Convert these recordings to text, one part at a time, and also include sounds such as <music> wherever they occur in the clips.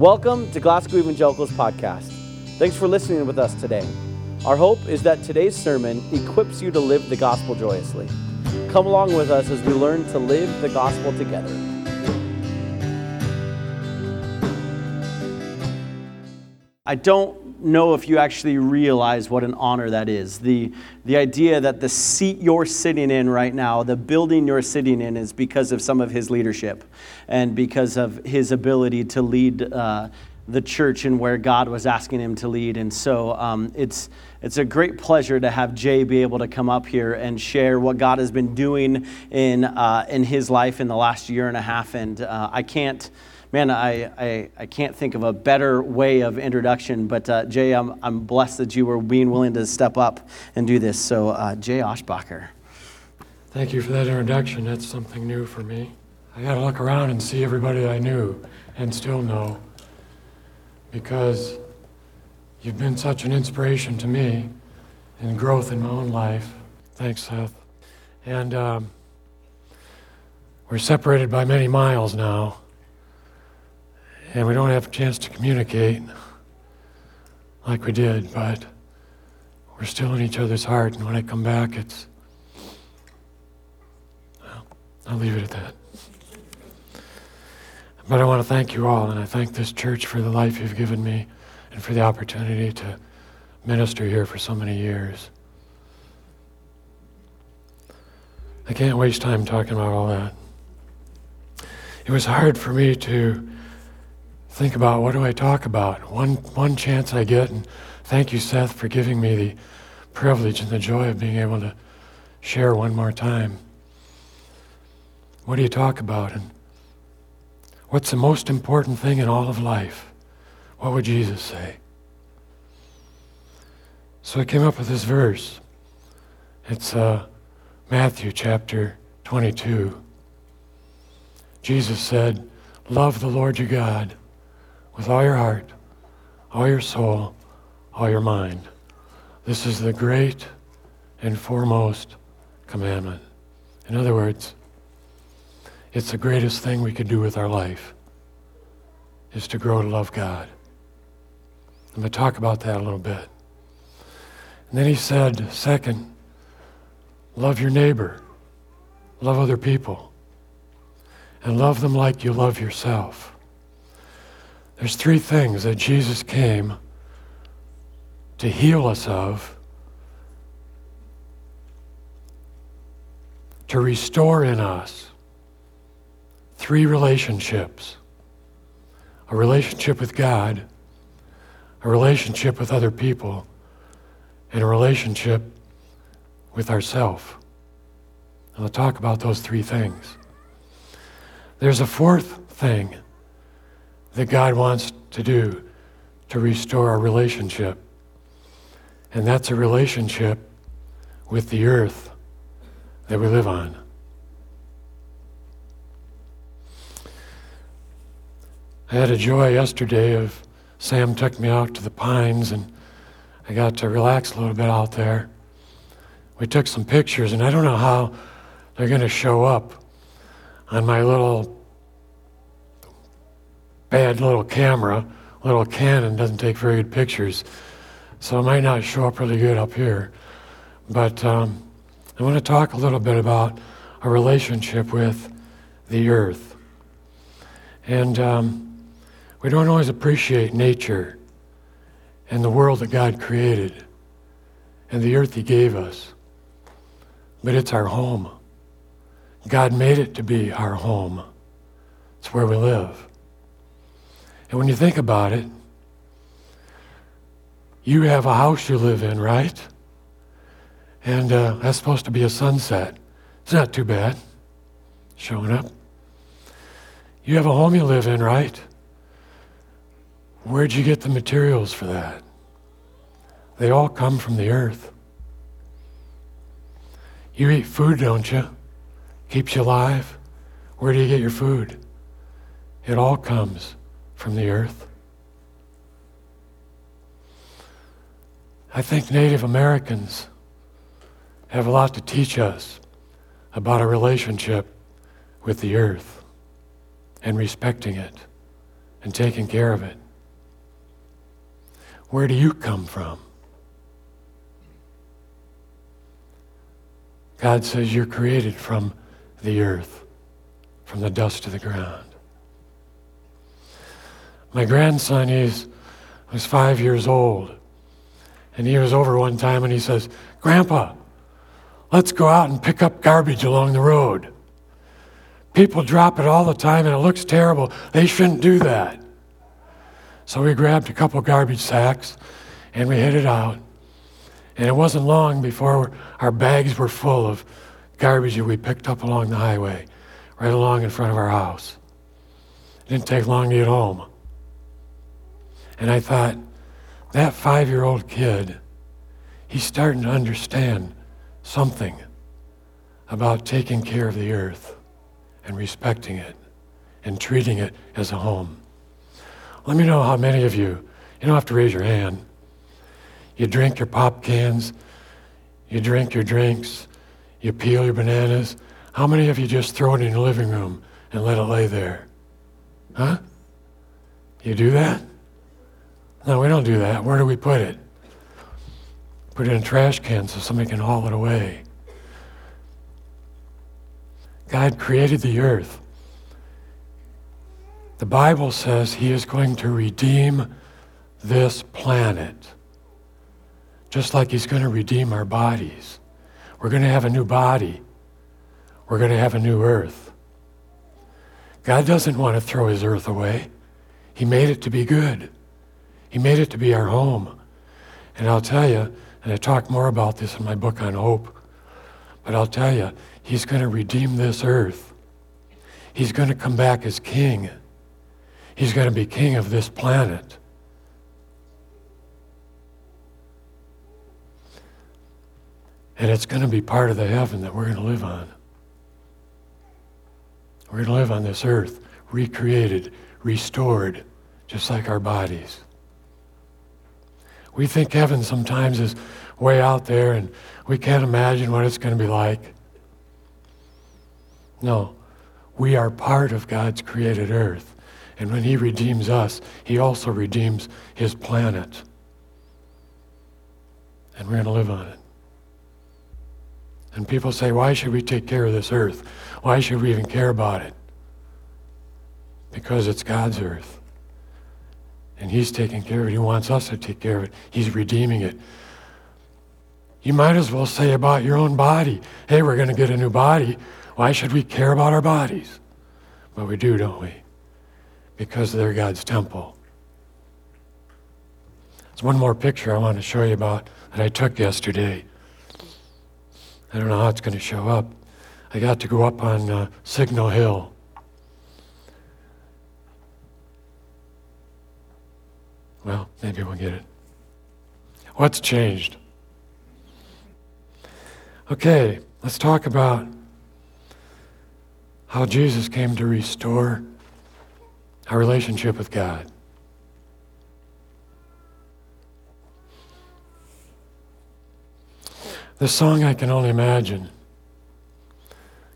Welcome to Glasgow Evangelicals Podcast. Thanks for listening with us today. Our hope is that today's sermon equips you to live the gospel joyously. Come along with us as we learn to live the gospel together. I don't know if you actually realize what an honor that is. The, the idea that the seat you're sitting in right now, the building you're sitting in, is because of some of his leadership and because of his ability to lead uh, the church and where God was asking him to lead. And so um, it's, it's a great pleasure to have Jay be able to come up here and share what God has been doing in, uh, in his life in the last year and a half. And uh, I can't man, I, I, I, can't think of a better way of introduction. But uh, Jay, I'm, I'm blessed that you were being willing to step up and do this. So, uh, Jay Oshbacher. Thank you for that introduction. That's something new for me. I got to look around and see everybody I knew and still know because you've been such an inspiration to me and growth in my own life. Thanks, Seth. And um, we're separated by many miles now and we don't have a chance to communicate like we did, but we're still in each other's heart. And when I come back, it's. Well, I'll leave it at that. But I want to thank you all, and I thank this church for the life you've given me and for the opportunity to minister here for so many years. I can't waste time talking about all that. It was hard for me to think about what do I talk about? One, one chance I get, and thank you, Seth, for giving me the privilege and the joy of being able to share one more time. What do you talk about? And what's the most important thing in all of life? What would Jesus say? So I came up with this verse. It's uh, Matthew chapter 22. Jesus said, Love the Lord your God with all your heart, all your soul, all your mind. This is the great and foremost commandment. In other words, it's the greatest thing we can do with our life is to grow to love God. I'm going to talk about that a little bit. And then he said, second, love your neighbor, love other people, and love them like you love yourself. There's three things that Jesus came to heal us of, to restore in us three relationships a relationship with God, a relationship with other people, and a relationship with ourself. And I'll talk about those three things. There's a fourth thing that God wants to do to restore our relationship. And that's a relationship with the earth that we live on. I had a joy yesterday of Sam took me out to the pines and I got to relax a little bit out there. We took some pictures, and I don't know how they're going to show up on my little bad little camera, little Canon doesn't take very good pictures, so it might not show up really good up here. But um, I want to talk a little bit about a relationship with the earth. And um, we don't always appreciate nature and the world that God created and the earth He gave us. But it's our home. God made it to be our home. It's where we live. And when you think about it, you have a house you live in, right? And uh, that's supposed to be a sunset. It's not too bad showing up. You have a home you live in, right? Where'd you get the materials for that? They all come from the earth. You eat food, don't you? Keeps you alive. Where do you get your food? It all comes from the earth. I think Native Americans have a lot to teach us about our relationship with the earth and respecting it and taking care of it. Where do you come from? God says you're created from the earth, from the dust of the ground. My grandson, he's was five years old. And he was over one time and he says, Grandpa, let's go out and pick up garbage along the road. People drop it all the time and it looks terrible. They shouldn't do that. So we grabbed a couple garbage sacks and we headed out. And it wasn't long before our bags were full of garbage that we picked up along the highway, right along in front of our house. It didn't take long to get home. And I thought, that five year old kid, he's starting to understand something about taking care of the earth and respecting it and treating it as a home. Let me know how many of you, you don't have to raise your hand, you drink your pop cans, you drink your drinks, you peel your bananas. How many of you just throw it in your living room and let it lay there? Huh? You do that? No, we don't do that. Where do we put it? Put it in a trash can so somebody can haul it away. God created the earth. The Bible says He is going to redeem this planet, just like He's going to redeem our bodies. We're going to have a new body, we're going to have a new earth. God doesn't want to throw His earth away, He made it to be good. He made it to be our home. And I'll tell you, and I talk more about this in my book on hope, but I'll tell you, He's going to redeem this earth. He's going to come back as king. He's going to be king of this planet. And it's going to be part of the heaven that we're going to live on. We're going to live on this earth, recreated, restored, just like our bodies. We think heaven sometimes is way out there and we can't imagine what it's going to be like. No, we are part of God's created earth. And when He redeems us, He also redeems His planet. And we're going to live on it. And people say, why should we take care of this earth? Why should we even care about it? Because it's God's earth. And He's taking care of it. He wants us to take care of it. He's redeeming it. You might as well say about your own body hey, we're going to get a new body. Why should we care about our bodies? But we do, don't we? Because they're God's temple. There's one more picture I want to show you about that I took yesterday. I don't know how it's going to show up. I got to go up on uh, Signal Hill Well, maybe we'll get it. What's changed? Okay, let's talk about how Jesus came to restore our relationship with God. The song I Can Only Imagine.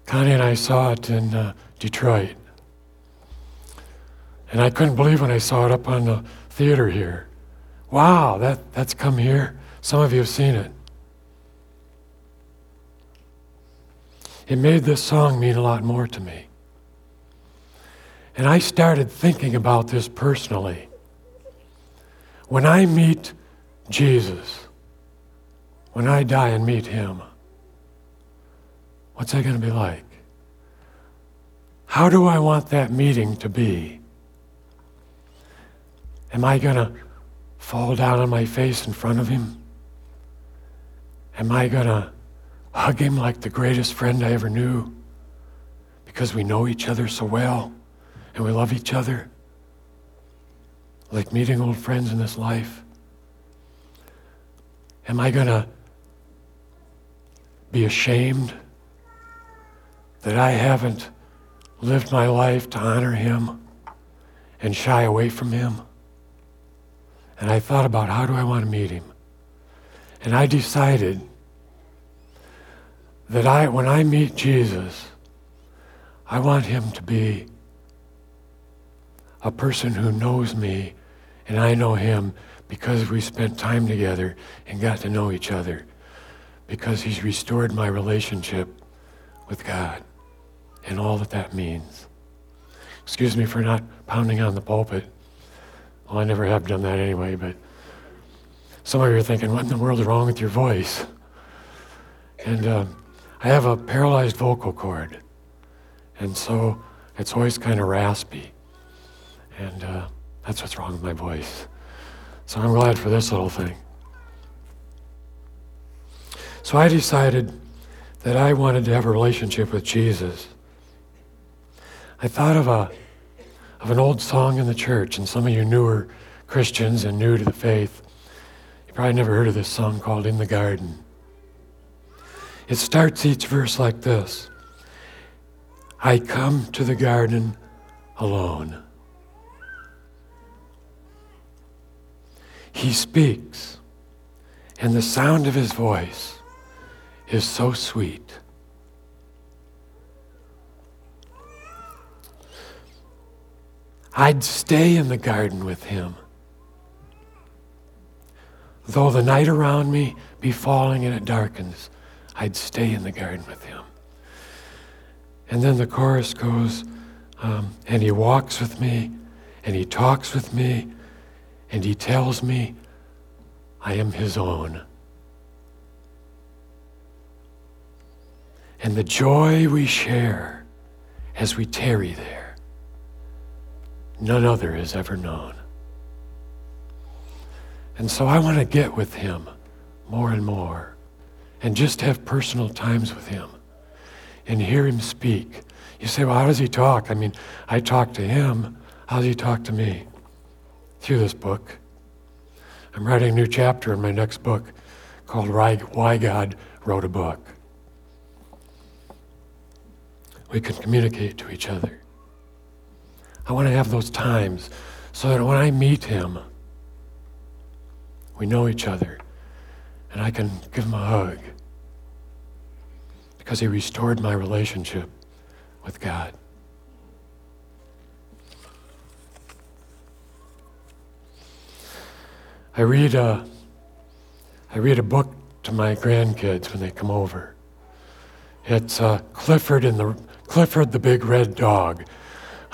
Connie and I saw it in uh, Detroit. And I couldn't believe when I saw it up on the theater here. Wow, that, that's come here. Some of you have seen it. It made this song mean a lot more to me. And I started thinking about this personally. When I meet Jesus, when I die and meet him, what's that going to be like? How do I want that meeting to be? Am I going to fall down on my face in front of him? Am I going to hug him like the greatest friend I ever knew because we know each other so well and we love each other? Like meeting old friends in this life? Am I going to be ashamed that I haven't lived my life to honor him and shy away from him? And I thought about how do I want to meet him? And I decided that I, when I meet Jesus, I want him to be a person who knows me and I know him because we spent time together and got to know each other, because he's restored my relationship with God and all that that means. Excuse me for not pounding on the pulpit. Well, I never have done that anyway, but some of you are thinking, what in the world is wrong with your voice? And uh, I have a paralyzed vocal cord, and so it's always kind of raspy. And uh, that's what's wrong with my voice. So I'm glad for this little thing. So I decided that I wanted to have a relationship with Jesus. I thought of a of an old song in the church, and some of you newer Christians and new to the faith, you probably never heard of this song called In the Garden. It starts each verse like this I come to the garden alone. He speaks, and the sound of his voice is so sweet. I'd stay in the garden with him. Though the night around me be falling and it darkens, I'd stay in the garden with him. And then the chorus goes, um, and he walks with me, and he talks with me, and he tells me I am his own. And the joy we share as we tarry there, none other has ever known. And so I want to get with him more and more and just have personal times with him and hear him speak. You say, well, how does he talk? I mean, I talk to him. How does he talk to me? through this book. I'm writing a new chapter in my next book called Why God Wrote a Book. We can communicate to each other. I want to have those times so that when I meet him, we know each other and I can give him a hug because he restored my relationship with God. I read a, I read a book to my grandkids when they come over. It's uh, Clifford and the Clifford the Big Red Dog.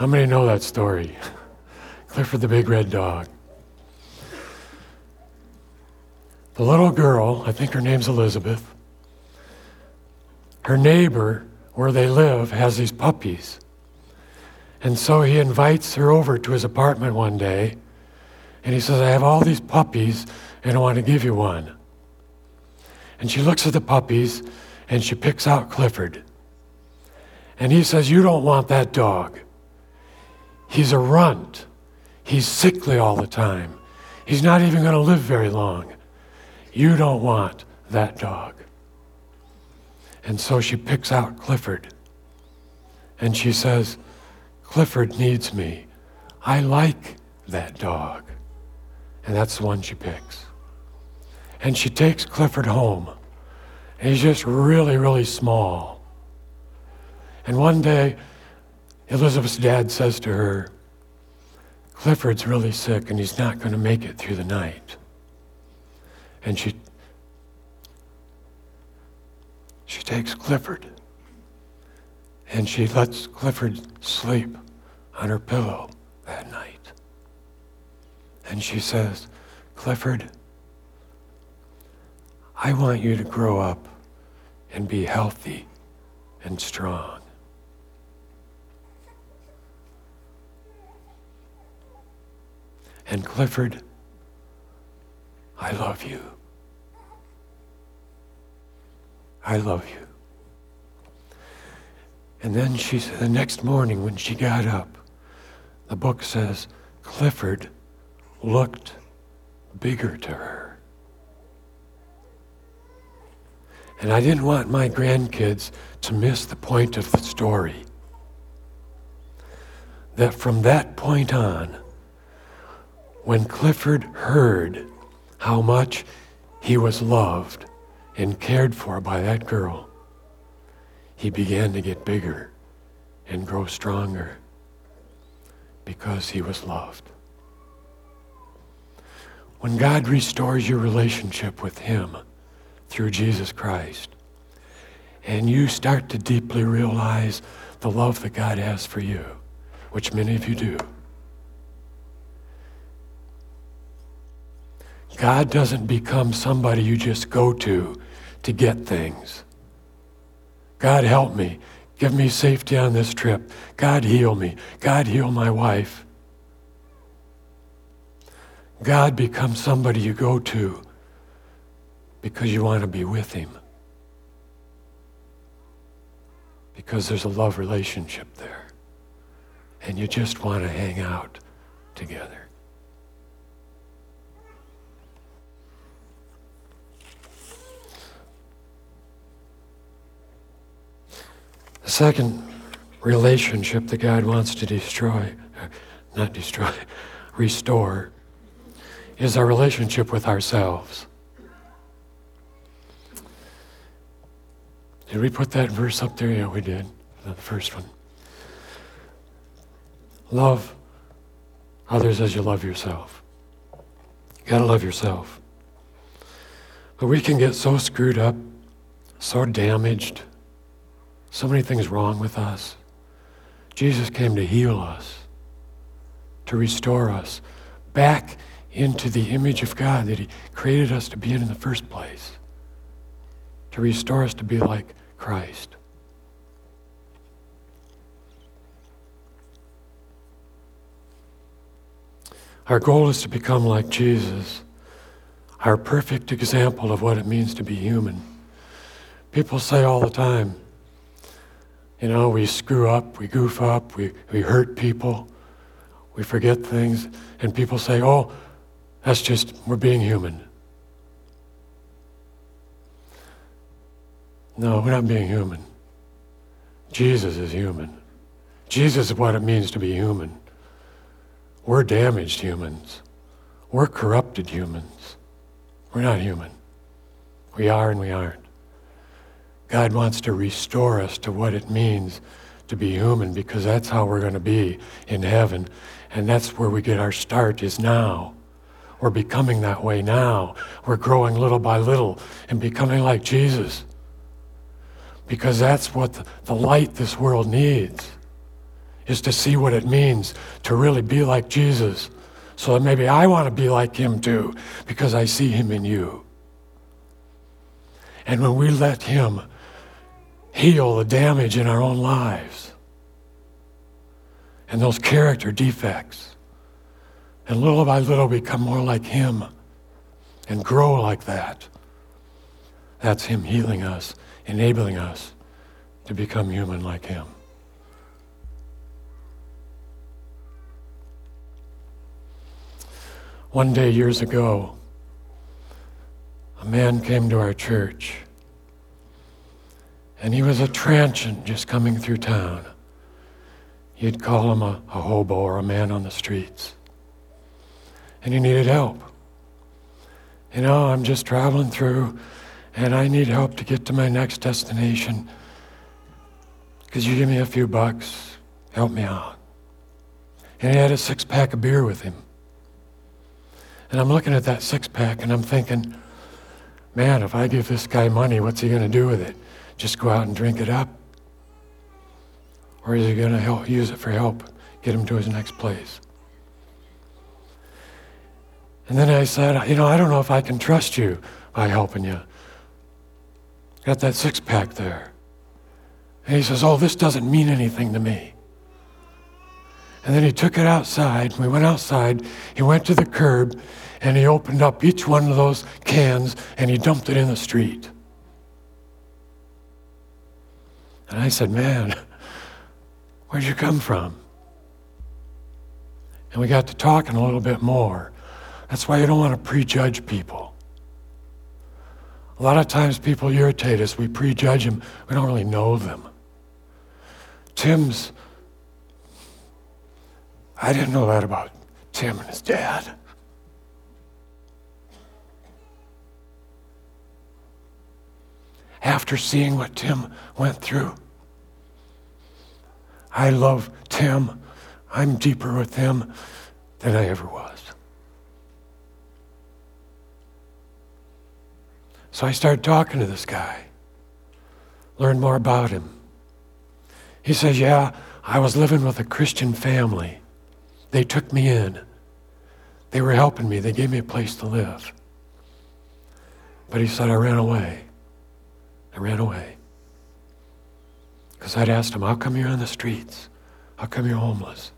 How many know that story? Clifford the Big Red Dog. The little girl, I think her name's Elizabeth, her neighbor where they live has these puppies. And so he invites her over to his apartment one day and he says, I have all these puppies and I want to give you one. And she looks at the puppies and she picks out Clifford. And he says, You don't want that dog. He's a runt. He's sickly all the time. He's not even going to live very long. You don't want that dog. And so she picks out Clifford. And she says, Clifford needs me. I like that dog. And that's the one she picks. And she takes Clifford home. And he's just really, really small. And one day, Elizabeth's dad says to her, Clifford's really sick and he's not going to make it through the night. And she she takes Clifford and she lets Clifford sleep on her pillow that night. And she says, Clifford, I want you to grow up and be healthy and strong. And Clifford, I love you. I love you. And then she said, the next morning when she got up, the book says, Clifford looked bigger to her. And I didn't want my grandkids to miss the point of the story. That from that point on, when Clifford heard how much he was loved and cared for by that girl, he began to get bigger and grow stronger because he was loved. When God restores your relationship with him through Jesus Christ, and you start to deeply realize the love that God has for you, which many of you do, God doesn't become somebody you just go to to get things. God help me. Give me safety on this trip. God heal me. God heal my wife. God becomes somebody you go to because you want to be with him. Because there's a love relationship there. And you just want to hang out together. The second relationship that God wants to destroy, not destroy, <laughs> restore, is our relationship with ourselves. Did we put that verse up there? Yeah, we did. The first one. Love others as you love yourself. You gotta love yourself. But we can get so screwed up, so damaged, so many things wrong with us. Jesus came to heal us, to restore us back into the image of God that He created us to be in in the first place, to restore us to be like Christ. Our goal is to become like Jesus, our perfect example of what it means to be human. People say all the time, you know, we screw up, we goof up, we, we hurt people, we forget things, and people say, oh, that's just, we're being human. No, we're not being human. Jesus is human. Jesus is what it means to be human. We're damaged humans. We're corrupted humans. We're not human. We are and we aren't. God wants to restore us to what it means to be human because that's how we're going to be in heaven. And that's where we get our start is now. We're becoming that way now. We're growing little by little and becoming like Jesus. Because that's what the, light this world needs is to see what it means to really be like Jesus. So that maybe I want to be like him too because I see him in you. And when we let him heal the damage in our own lives and those character defects. And little by little become more like Him and grow like that. That's Him healing us, enabling us to become human like Him. One day, years ago, a man came to our church and he was a transient just coming through town. You'd call him a, a hobo or a man on the streets. And he needed help. You know, I'm just traveling through and I need help to get to my next destination. Could you give me a few bucks? Help me out. And he had a six pack of beer with him. And I'm looking at that six pack and I'm thinking, man, if I give this guy money, what's he going to do with it? Just go out and drink it up? Or is he going to help, use it for help, get him to his next place? And then I said, you know, I don't know if I can trust you by helping you. Got that six pack there. And he says, oh, this doesn't mean anything to me. And then he took it outside. We went outside. He went to the curb and he opened up each one of those cans and he dumped it in the street. And I said, Man, where'd you come from? And we got to talking a little bit more. That's why you don't want to prejudge people. A lot of times people irritate us. We prejudge them. We don't really know them. Tim's, I didn't know that about Tim and his dad. After seeing what Tim went through. I love Tim. I'm deeper with him than I ever was. So I started talking to this guy, learned more about him. He says, Yeah, I was living with a Christian family. They took me in. They were helping me, they gave me a place to live. But he said, I ran away. I ran away. Because I'd asked him, How come you're on the streets? How come you're homeless?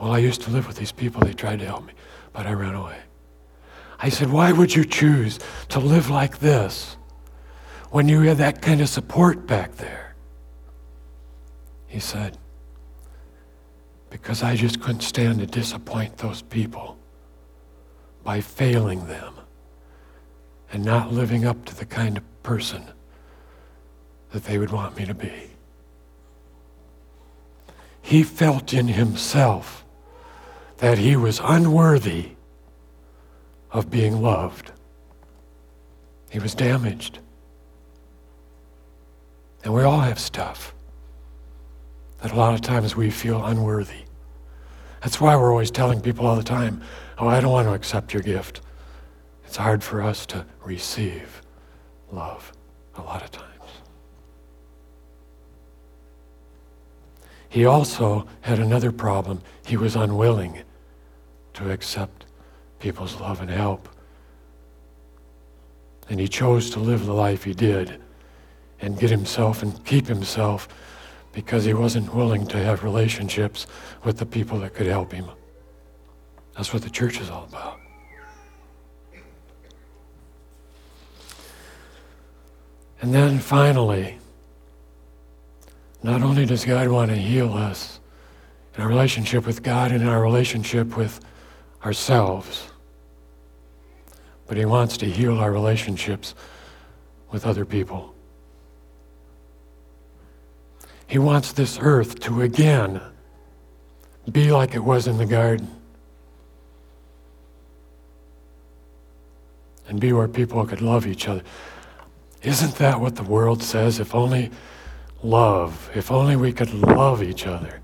Well, I used to live with these people. They tried to help me, but I ran away. I said, Why would you choose to live like this when you had that kind of support back there? He said, Because I just couldn't stand to disappoint those people by failing them and not living up to the kind of person that they would want me to be. He felt in himself that he was unworthy of being loved. He was damaged. And we all have stuff that a lot of times we feel unworthy. That's why we're always telling people all the time, oh, I don't want to accept your gift. It's hard for us to receive love a lot of times. He also had another problem. He was unwilling to accept people's love and help. And he chose to live the life he did and get himself and keep himself because he wasn't willing to have relationships with the people that could help him. That's what the church is all about. And then finally, not only does God want to heal us in our relationship with God and in our relationship with ourselves, but He wants to heal our relationships with other people. He wants this earth to again be like it was in the garden and be where people could love each other. Isn't that what the world says? If only love, if only we could love each other,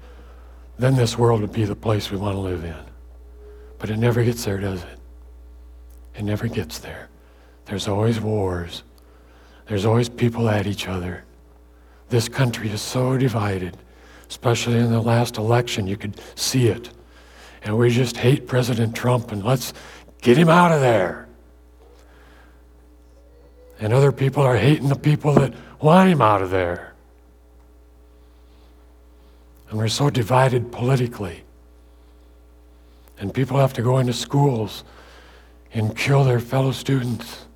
then this world would be the place we want to live in. But it never gets there, does it? It never gets there. There's always wars. There's always people at each other. This country is so divided, especially in the last election. You could see it. And we just hate President Trump and let's get him out of there. And other people are hating the people that want him out of there. And we're so divided politically. And people have to go into schools and kill their fellow students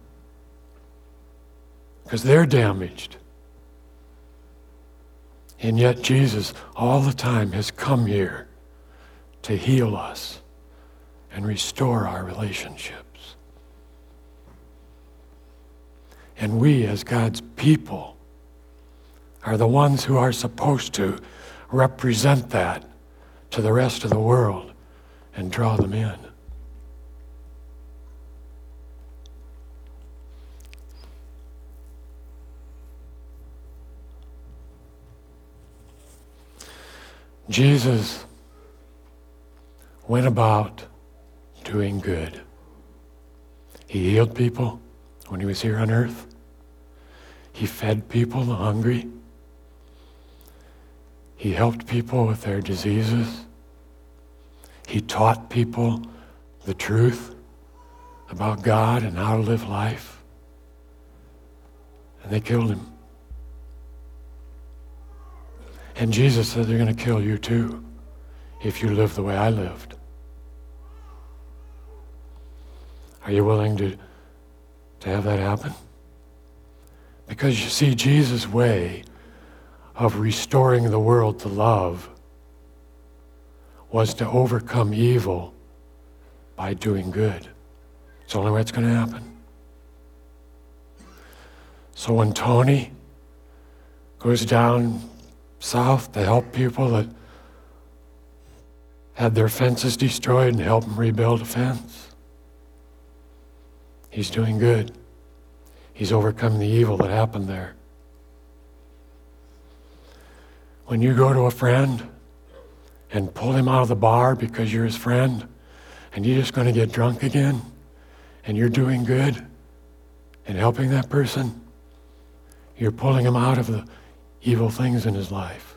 because they're damaged. And yet, Jesus, all the time, has come here to heal us and restore our relationships. And we, as God's people, are the ones who are supposed to represent that to the rest of the world and draw them in. Jesus went about doing good. He healed people when he was here on earth. He fed people, the hungry. He helped people with their diseases. He taught people the truth about God and how to live life. And they killed him. And Jesus said, They're going to kill you too if you live the way I lived. Are you willing to, to have that happen? Because you see, Jesus' way of restoring the world to love was to overcome evil by doing good. It's the only way it's going to happen. So when Tony goes down south to help people that had their fences destroyed and help them rebuild a fence, he's doing good. He's overcome the evil that happened there. When you go to a friend and pull him out of the bar because you're his friend and you're just going to get drunk again and you're doing good and helping that person, you're pulling him out of the evil things in his life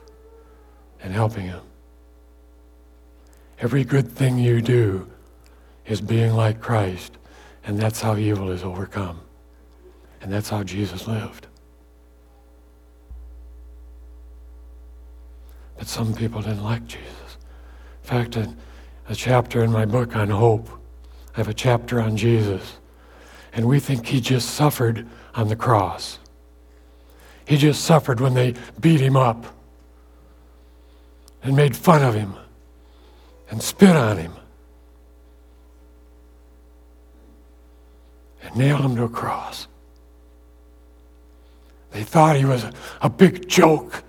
and helping him. Every good thing you do is being like Christ, and that's how evil is overcome. And that's how Jesus lived. But some people didn't like Jesus. In fact, in a chapter in my book on hope, I have a chapter on Jesus. And we think he just suffered on the cross. He just suffered when they beat him up and made fun of him and spit on him and nailed him to a cross. They thought he was a, a big joke.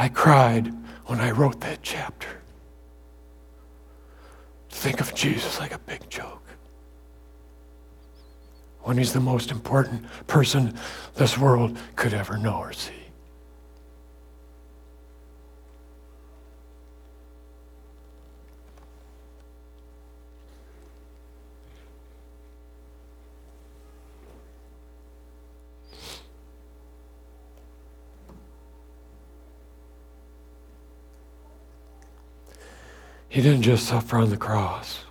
I cried when I wrote that chapter. Think of Jesus like a big joke. When he's the most important person this world could ever know or see. He didn't just suffer on the cross.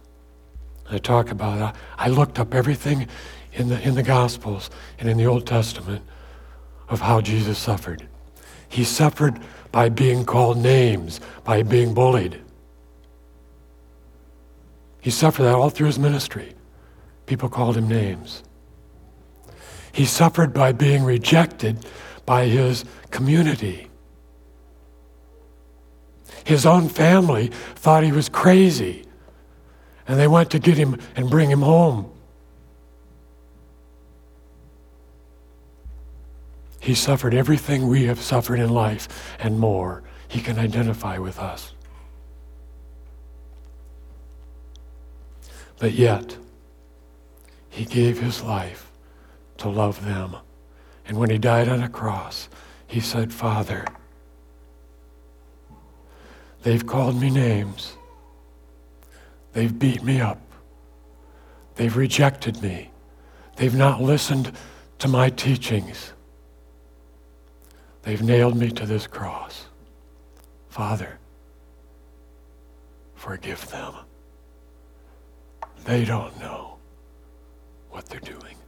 I talk about that. I looked up everything in the, in the Gospels and in the Old Testament of how Jesus suffered. He suffered by being called names, by being bullied. He suffered that all through his ministry. People called him names. He suffered by being rejected by his community. His own family thought he was crazy, and they went to get him and bring him home. He suffered everything we have suffered in life and more. He can identify with us. But yet, he gave his life to love them. And when he died on a cross, he said, Father, They've called me names. They've beat me up. They've rejected me. They've not listened to my teachings. They've nailed me to this cross. Father, forgive them. They don't know what they're doing.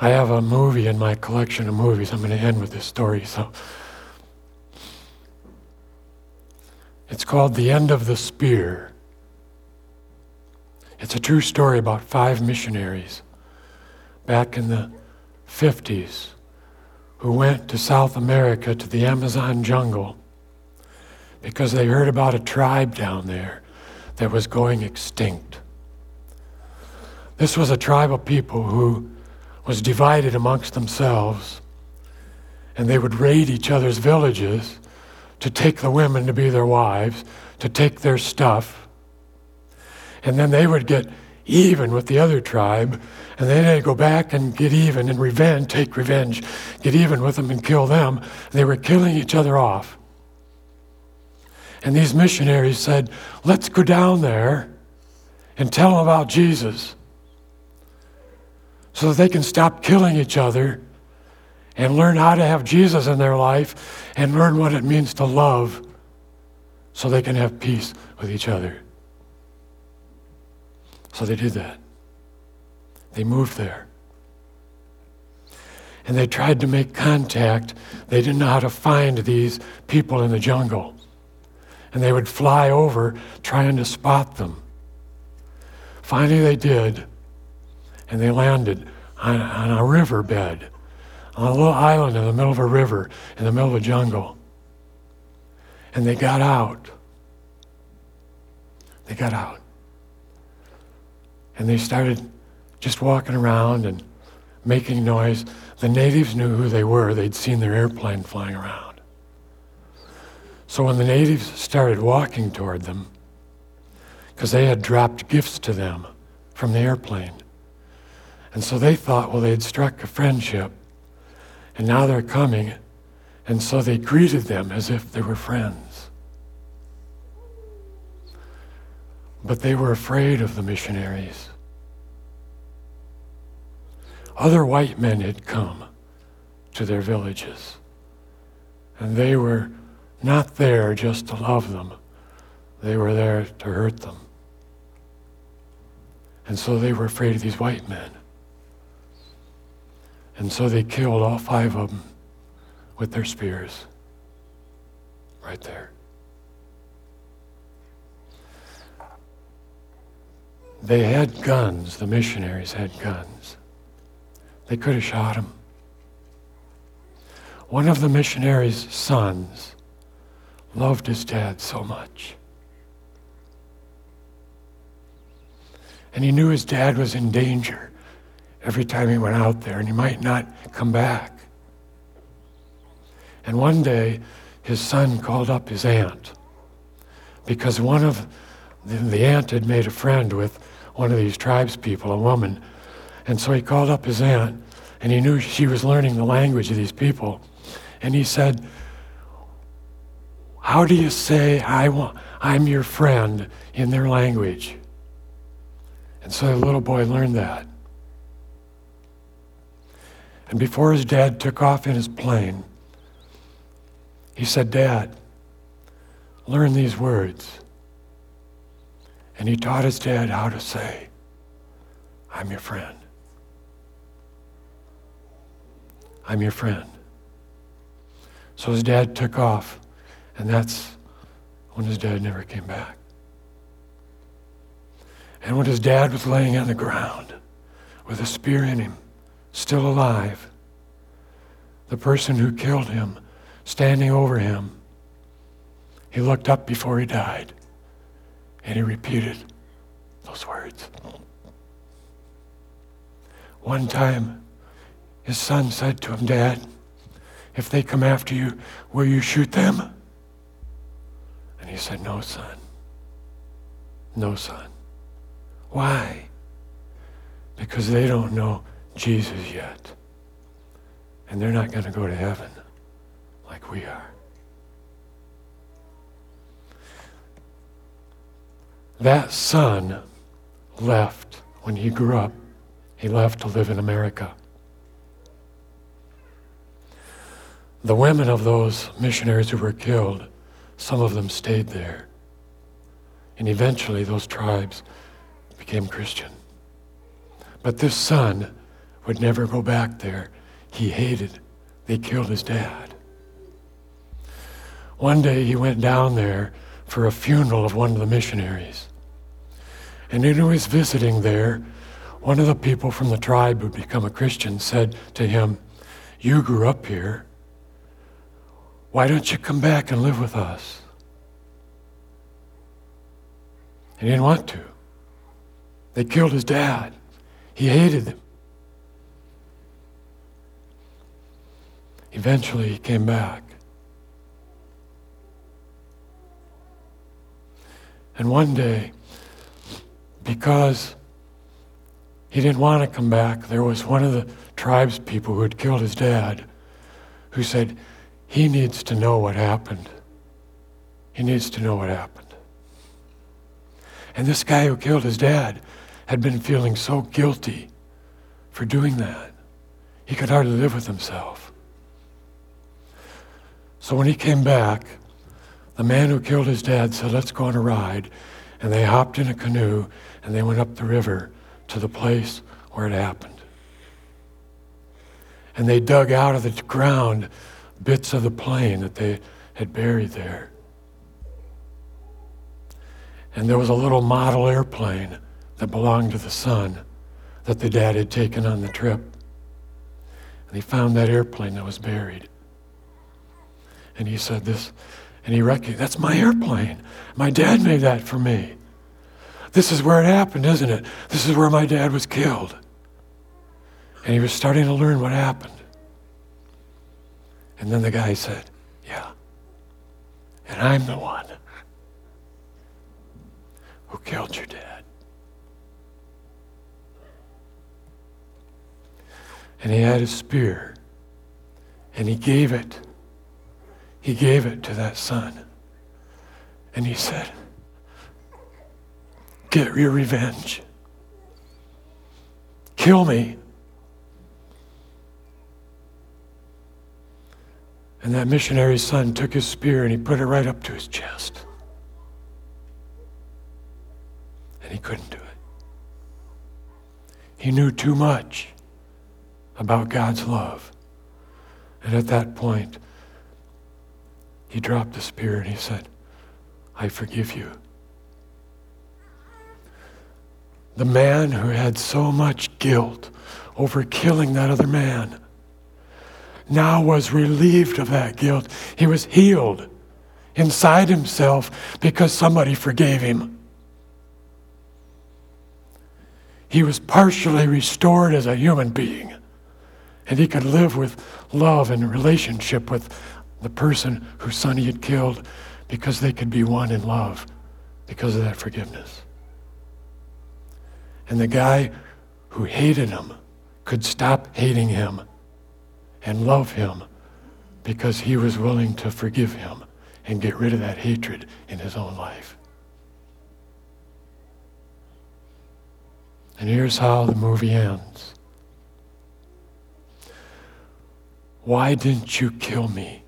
I have a movie in my collection of movies. I'm going to end with this story. So it's called The End of the Spear. It's a true story about five missionaries back in the 50s who went to South America to the Amazon jungle because they heard about a tribe down there that was going extinct. This was a tribe of people who was divided amongst themselves, and they would raid each other's villages to take the women to be their wives, to take their stuff. And then they would get even with the other tribe, and then they'd go back and get even and revenge, take revenge, get even with them and kill them. And they were killing each other off. And these missionaries said, Let's go down there and tell them about Jesus so that they can stop killing each other and learn how to have Jesus in their life and learn what it means to love so they can have peace with each other. So they did that. They moved there. And they tried to make contact. They didn't know how to find these people in the jungle. And they would fly over trying to spot them. Finally, they did and they landed on, on a riverbed, on a little island in the middle of a river, in the middle of a jungle. And they got out. They got out. And they started just walking around and making noise. The natives knew who they were, they'd seen their airplane flying around. So when the natives started walking toward them, because they had dropped gifts to them from the airplane. And so they thought, well, they'd struck a friendship, and now they're coming, and so they greeted them as if they were friends. But they were afraid of the missionaries. Other white men had come to their villages, and they were not there just to love them, they were there to hurt them. And so they were afraid of these white men. And so they killed all five of them with their spears. Right there. They had guns, the missionaries had guns. They could have shot him. One of the missionaries' sons loved his dad so much. And he knew his dad was in danger every time he went out there, and he might not come back. And one day, his son called up his aunt because one of the, the aunt had made a friend with one of these tribes people, a woman. And so he called up his aunt, and he knew she was learning the language of these people. And he said, How do you say I want, I'm your friend in their language? And so the little boy learned that. And before his dad took off in his plane, he said, Dad, learn these words. And he taught his dad how to say, I'm your friend. I'm your friend. So his dad took off, and that's when his dad never came back. And when his dad was laying on the ground with a spear in him, still alive, the person who killed him standing over him, he looked up before he died and he repeated those words. One time, his son said to him, Dad, if they come after you, will you shoot them? And he said, No, son. No, son. Why? Because they don't know Jesus yet. And they're not going to go to heaven like we are. That son left when he grew up. He left to live in America. The women of those missionaries who were killed, some of them stayed there. And eventually those tribes became Christian. But this son would never go back there. He hated. They killed his dad. One day he went down there for a funeral of one of the missionaries. And he was visiting there, one of the people from the tribe who'd become a Christian said to him, You grew up here. Why don't you come back and live with us? He didn't want to. They killed his dad. He hated them. Eventually, he came back. And one day, because he didn't want to come back, there was one of the tribes people who had killed his dad who said, He needs to know what happened. He needs to know what happened. And this guy who killed his dad had been feeling so guilty for doing that. He could hardly live with himself. So when he came back, the man who killed his dad said, Let's go on a ride. And they hopped in a canoe and they went up the river to the place where it happened. And they dug out of the ground bits of the plane that they had buried there. And there was a little model airplane that belonged to the son that the dad had taken on the trip. And he found that airplane that was buried. And he said, This and he recognized, that's my airplane. My dad made that for me. This is where it happened, isn't it? This is where my dad was killed. And he was starting to learn what happened. And then the guy said, Yeah. And I'm the one who killed your dad. And he had a spear, and he gave it. He gave it to that son. And he said, Get your revenge. Kill me. And that missionary's son took his spear and he put it right up to his chest. And he couldn't do it. He knew too much about God's love. And at that point, he dropped the spear and he said, I forgive you. The man who had so much guilt over killing that other man now was relieved of that guilt. He was healed inside himself because somebody forgave him. He was partially restored as a human being, and he could live with love and relationship with the person whose son he had killed because they could be one in love because of that forgiveness. And the guy who hated him could stop hating him and love him because he was willing to forgive him and get rid of that hatred in his own life. And here's how the movie ends. Why didn't you kill me?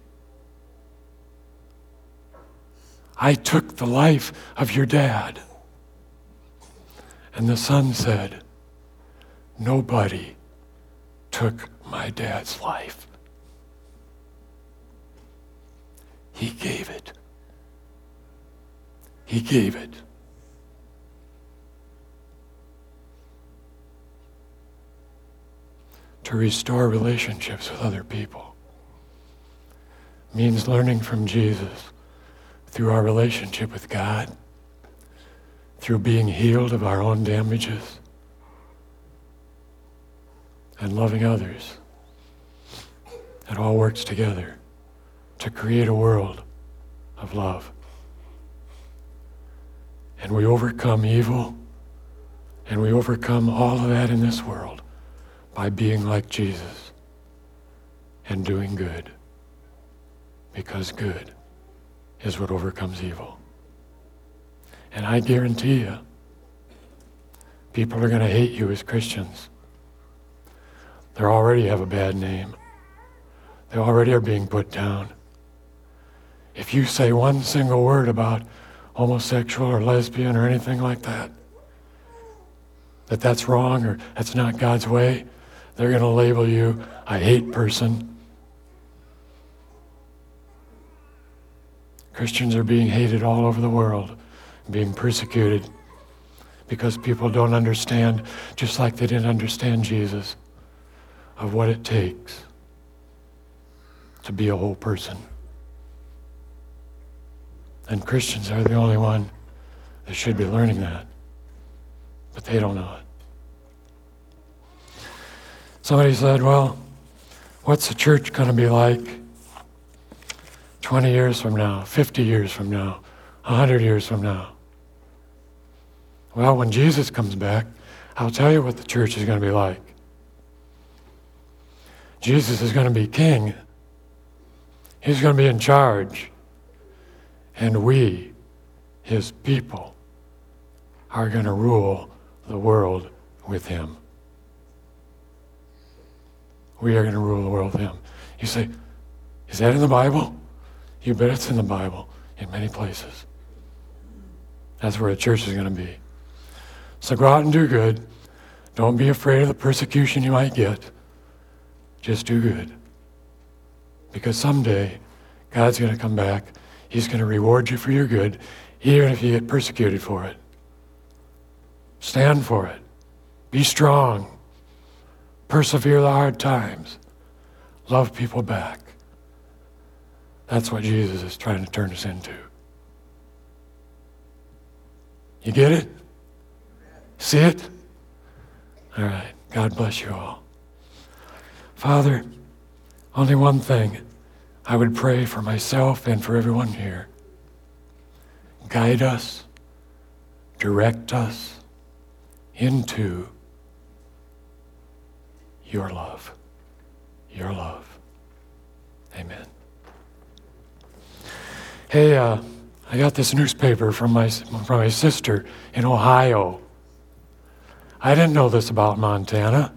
I took the life of your dad. And the son said, Nobody took my dad's life. He gave it. He gave it. To restore relationships with other people means learning from Jesus through our relationship with God, through being healed of our own damages, and loving others. It all works together to create a world of love. And we overcome evil, and we overcome all of that in this world by being like Jesus and doing good. Because good is what overcomes evil. And I guarantee you, people are going to hate you as Christians. They already have a bad name. They already are being put down. If you say one single word about homosexual or lesbian or anything like that, that that's wrong or that's not God's way, they're going to label you a hate person. Christians are being hated all over the world, being persecuted because people don't understand, just like they didn't understand Jesus, of what it takes to be a whole person. And Christians are the only one that should be learning that. But they don't know it. Somebody said, Well, what's the church going to be like 20 years from now, 50 years from now, 100 years from now? Well, when Jesus comes back, I'll tell you what the church is going to be like. Jesus is going to be king He's going to be in charge. And we, his people, are going to rule the world with him. We are going to rule the world with him. You say, is that in the Bible? You bet it's in the Bible in many places. That's where the church is going to be. So go out and do good. Don't be afraid of the persecution you might get. Just do good. Because someday, God's going to come back. He's going to reward you for your good, even if you get persecuted for it. Stand for it. Be strong. Persevere the hard times. Love people back. That's what Jesus is trying to turn us into. You get it? See it? All right. God bless you all. Father, only one thing I would pray for myself and for everyone here. Guide us, direct us into your love. Your love. Amen. Hey, uh, I got this newspaper from my, from my sister in Ohio. I didn't know this about Montana.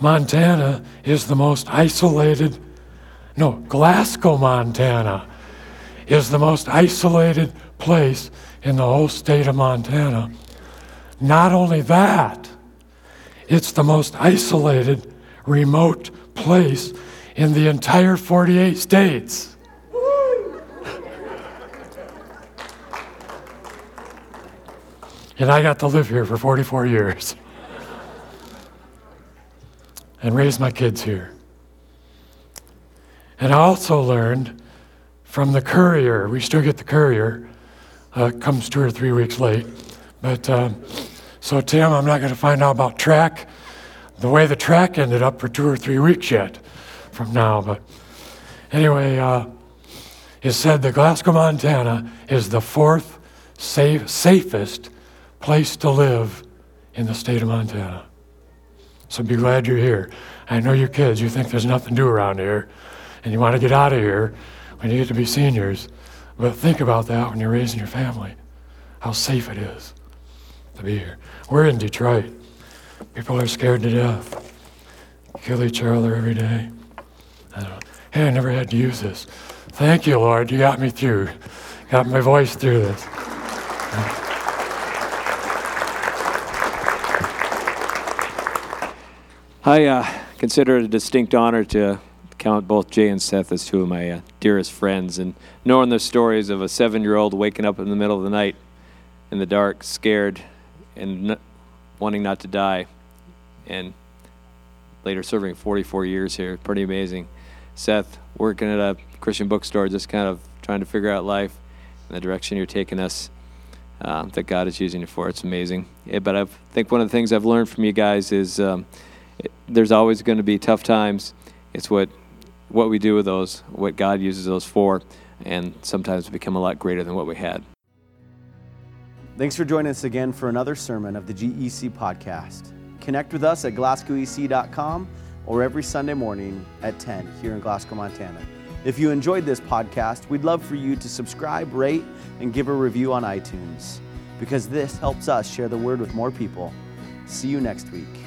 Montana is the most isolated, no, Glasgow, Montana is the most isolated place in the whole state of Montana. Not only that, it's the most isolated, remote place in the entire 48 states. and I got to live here for 44 years and raise my kids here. And I also learned from the courier, we still get the courier, uh, comes two or three weeks late. But um, so, Tim, I'm not going to find out about track the way the track ended up for two or three weeks yet from now. But anyway, uh, it said that Glasgow, Montana is the fourth safe, safest place to live in the state of Montana. So be glad you're here. I know your kids, you think there's nothing to do around here, and you want to get out of here when you get to be seniors. But think about that when you're raising your family, how safe it is to be here. We're in Detroit. People are scared to death, kill each other every day. I don't. Hey, I never had to use this. Thank you, Lord. You got me through, got my voice through this. I uh, consider it a distinct honor to count both Jay and Seth as two of my uh, dearest friends, and knowing their stories of a seven-year-old waking up in the middle of the night in the dark, scared, and n- wanting not to die, and later serving 44 years here, pretty amazing. Seth working at a Christian bookstore, just kind of trying to figure out life and the direction you're taking us. Um, that God is using you for. It's amazing. Yeah, but I think one of the things I've learned from you guys is um, it, there's always going to be tough times. It's what what we do with those, what God uses those for, and sometimes become a lot greater than what we had. Thanks for joining us again for another sermon of the GEC podcast. Connect with us at glasgowec.com or every Sunday morning at 10 here in Glasgow, Montana. If you enjoyed this podcast, we'd love for you to subscribe, rate, and give a review on iTunes because this helps us share the word with more people. See you next week.